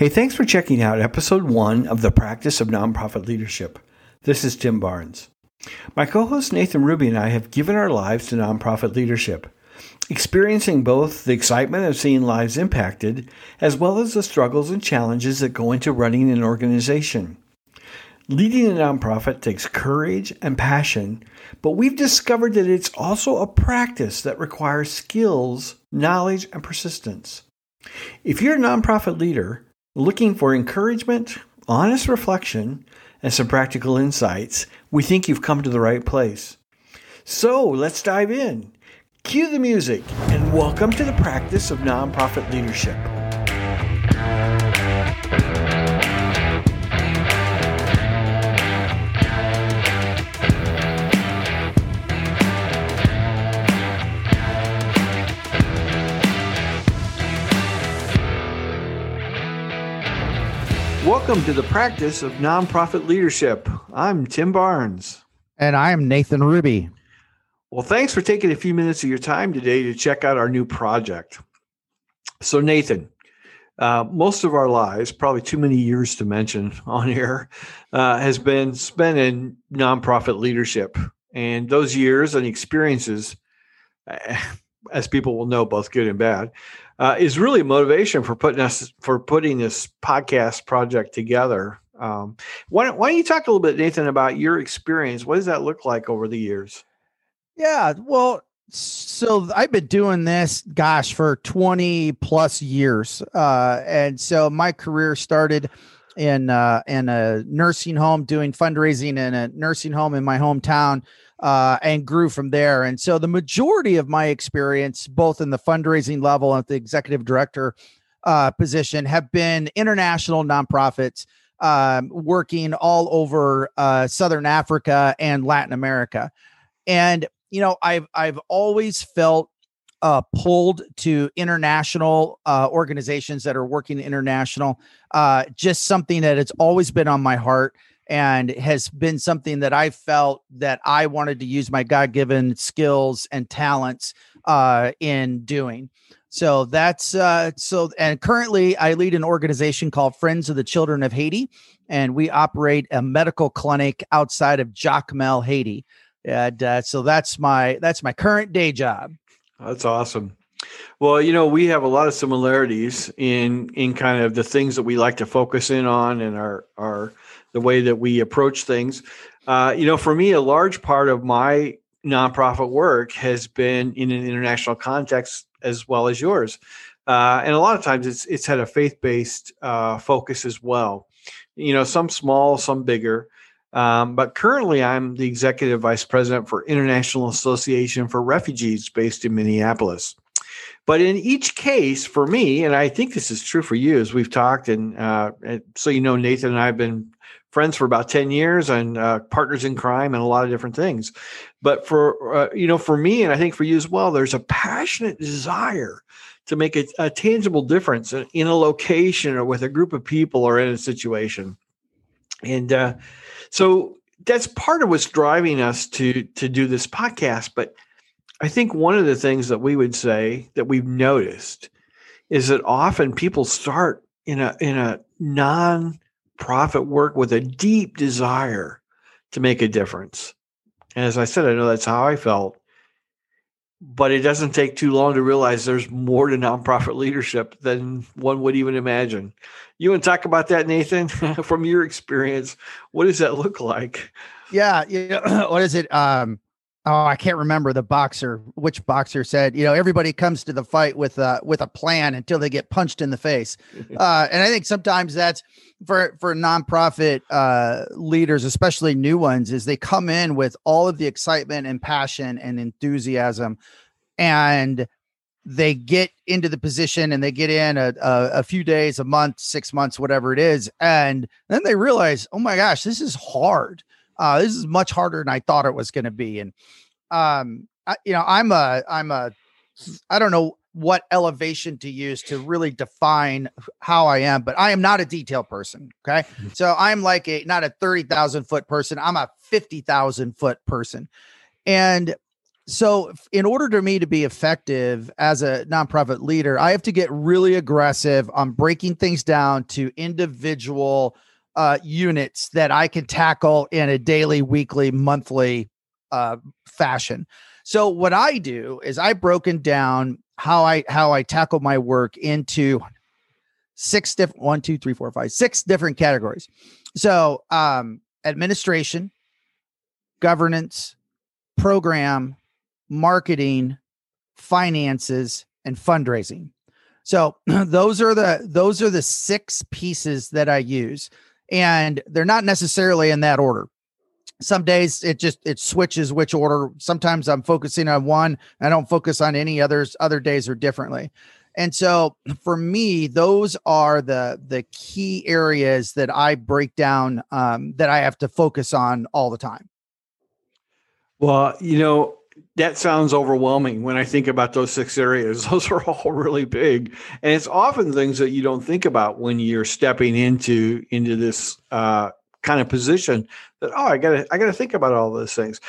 Hey, thanks for checking out episode one of the Practice of Nonprofit Leadership. This is Tim Barnes. My co host Nathan Ruby and I have given our lives to nonprofit leadership, experiencing both the excitement of seeing lives impacted as well as the struggles and challenges that go into running an organization. Leading a nonprofit takes courage and passion, but we've discovered that it's also a practice that requires skills, knowledge, and persistence. If you're a nonprofit leader looking for encouragement, honest reflection, and some practical insights, we think you've come to the right place. So let's dive in. Cue the music and welcome to the practice of nonprofit leadership. Welcome to the practice of nonprofit leadership. I'm Tim Barnes. And I am Nathan Ruby. Well, thanks for taking a few minutes of your time today to check out our new project. So, Nathan, uh, most of our lives, probably too many years to mention on here, uh, has been spent in nonprofit leadership. And those years and experiences, as people will know, both good and bad, uh, is really motivation for putting us for putting this podcast project together. Um, why, don't, why don't you talk a little bit, Nathan, about your experience? What does that look like over the years? Yeah, well, so I've been doing this, gosh, for 20 plus years. Uh, and so my career started in uh, in a nursing home, doing fundraising in a nursing home in my hometown uh, and grew from there. And so the majority of my experience, both in the fundraising level and the executive director uh, position, have been international nonprofits um, working all over uh, Southern Africa and Latin America. And you know, I've I've always felt uh, pulled to international uh, organizations that are working international. Uh, just something that has always been on my heart and has been something that I felt that I wanted to use my God given skills and talents uh, in doing. So that's uh, so. And currently, I lead an organization called Friends of the Children of Haiti, and we operate a medical clinic outside of Jacmel, Haiti. And uh, so that's my that's my current day job. That's awesome. Well, you know, we have a lot of similarities in in kind of the things that we like to focus in on and our our the way that we approach things. Uh, you know, for me, a large part of my nonprofit work has been in an international context as well as yours, uh, and a lot of times it's it's had a faith based uh, focus as well. You know, some small, some bigger. Um, but currently, I'm the executive vice president for International Association for Refugees based in Minneapolis. But in each case, for me, and I think this is true for you, as we've talked, and, uh, and so you know, Nathan and I have been friends for about 10 years and uh, partners in crime and a lot of different things. But for, uh, you know, for me, and I think for you as well, there's a passionate desire to make a, a tangible difference in a location or with a group of people or in a situation. And uh, so that's part of what's driving us to to do this podcast. But I think one of the things that we would say that we've noticed is that often people start in a in a non profit work with a deep desire to make a difference. And as I said, I know that's how I felt. But it doesn't take too long to realize there's more to nonprofit leadership than one would even imagine. You want to talk about that, Nathan, from your experience? What does that look like? Yeah, yeah. what is it? Um, oh, I can't remember the boxer. Which boxer said, you know, everybody comes to the fight with a with a plan until they get punched in the face. Uh, and I think sometimes that's for for nonprofit uh, leaders, especially new ones, is they come in with all of the excitement and passion and enthusiasm, and they get into the position and they get in a, a, a, few days, a month, six months, whatever it is, and then they realize, oh my gosh, this is hard. Uh, this is much harder than I thought it was going to be, and um, I, you know, I'm a I'm a I don't know what elevation to use to really define how I am, but I am not a detail person. Okay. Mm-hmm. So I'm like a not a 30,000 foot person, I'm a 50,000 foot person. And so in order to me to be effective as a nonprofit leader, I have to get really aggressive on breaking things down to individual uh, units that I can tackle in a daily, weekly, monthly uh, fashion. So what I do is I broken down how I how I tackle my work into six different one, two, three, four, five, six different categories. So um, administration, governance, program, marketing, finances, and fundraising. So those are the those are the six pieces that I use and they're not necessarily in that order. Some days it just it switches which order. Sometimes I'm focusing on one, I don't focus on any others. Other days are differently. And so for me, those are the the key areas that I break down um, that I have to focus on all the time. Well, you know, that sounds overwhelming when I think about those six areas. Those are all really big, and it's often things that you don't think about when you're stepping into into this uh, kind of position. That oh, I gotta I gotta think about all those things.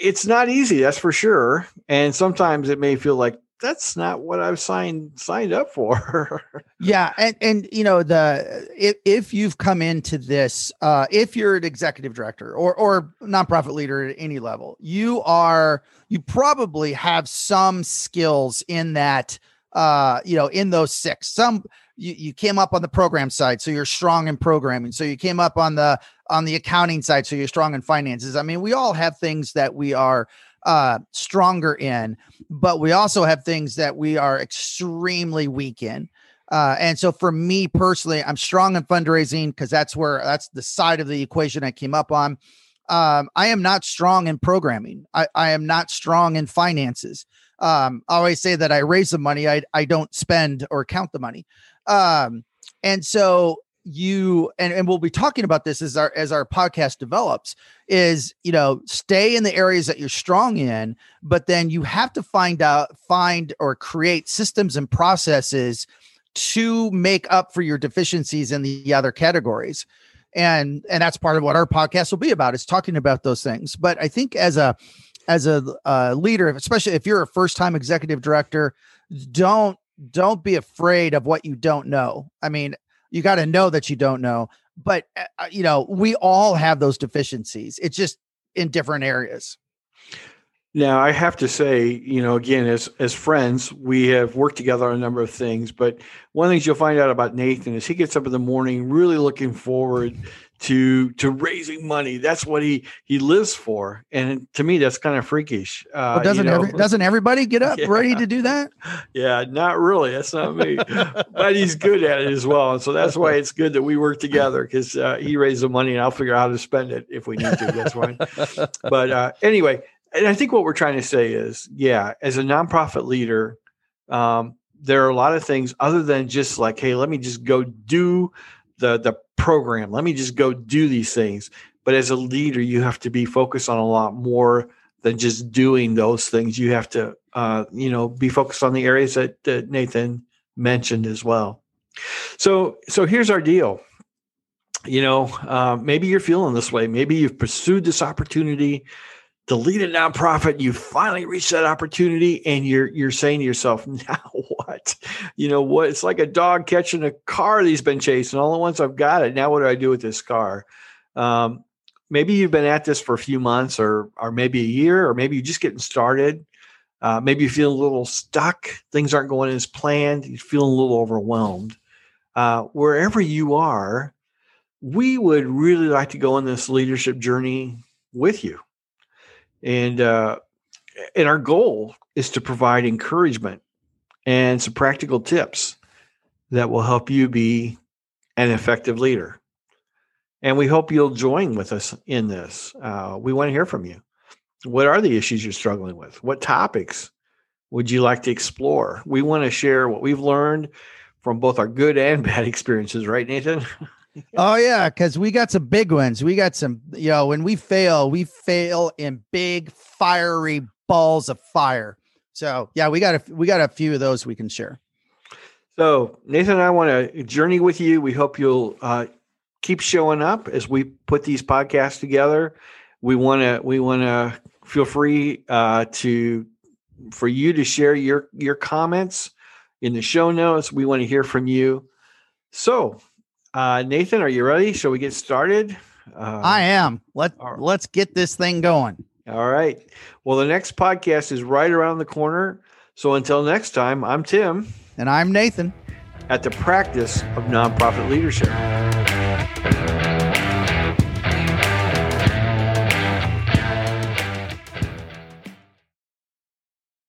It's not easy, that's for sure, and sometimes it may feel like that's not what I've signed signed up for. yeah, and and you know the if if you've come into this, uh, if you're an executive director or or nonprofit leader at any level, you are you probably have some skills in that. Uh, you know, in those six, some you, you came up on the program side, so you're strong in programming. So you came up on the on the accounting side, so you're strong in finances. I mean, we all have things that we are uh, stronger in, but we also have things that we are extremely weak in. Uh, and so for me personally, I'm strong in fundraising because that's where that's the side of the equation I came up on. Um, I am not strong in programming. I, I am not strong in finances. Um, I always say that I raise the money. I, I don't spend or count the money. Um, and so you and, and we'll be talking about this as our as our podcast develops is you know stay in the areas that you're strong in but then you have to find out find or create systems and processes to make up for your deficiencies in the other categories. And and that's part of what our podcast will be about is talking about those things. But i think as a as a leader especially if you're a first time executive director don't don't be afraid of what you don't know. I mean you got to know that you don't know. But, uh, uh, you know, we all have those deficiencies. It's just in different areas. Now, I have to say, you know, again, as as friends, we have worked together on a number of things. But one of the things you'll find out about Nathan is he gets up in the morning really looking forward to to raising money. That's what he he lives for, and to me, that's kind of freakish. Uh, well, doesn't you know? every, doesn't everybody get up yeah. ready to do that? Yeah, not really. That's not me, but he's good at it as well, and so that's why it's good that we work together because uh, he raises the money, and I'll figure out how to spend it if we need to. That's fine. but uh, anyway, and I think what we're trying to say is, yeah, as a nonprofit leader. Um, there are a lot of things other than just like, hey, let me just go do the the program. Let me just go do these things. But as a leader, you have to be focused on a lot more than just doing those things. You have to, uh, you know, be focused on the areas that, that Nathan mentioned as well. So, so here's our deal. You know, uh, maybe you're feeling this way. Maybe you've pursued this opportunity to lead a nonprofit you finally reached that opportunity and you're you're saying to yourself now what? You know what it's like a dog catching a car that he's been chasing. All at once i've got it. Now what do i do with this car? Um, maybe you've been at this for a few months or or maybe a year or maybe you're just getting started. Uh, maybe you feel a little stuck. Things aren't going as planned. You're feeling a little overwhelmed. Uh, wherever you are we would really like to go on this leadership journey with you and uh, and our goal is to provide encouragement and some practical tips that will help you be an effective leader. And we hope you'll join with us in this. Uh, we want to hear from you. What are the issues you're struggling with? What topics would you like to explore? We want to share what we've learned from both our good and bad experiences, right, Nathan? oh yeah, because we got some big ones. We got some, you know, when we fail, we fail in big fiery balls of fire. So yeah, we got a we got a few of those we can share. So Nathan and I want to journey with you. We hope you'll uh, keep showing up as we put these podcasts together. We want to we want to feel free uh, to for you to share your your comments in the show notes. We want to hear from you. So, uh, Nathan, are you ready? Shall we get started? Uh, I am. Let right. let's get this thing going. All right. Well, the next podcast is right around the corner. So until next time, I'm Tim. And I'm Nathan. At the practice of nonprofit leadership.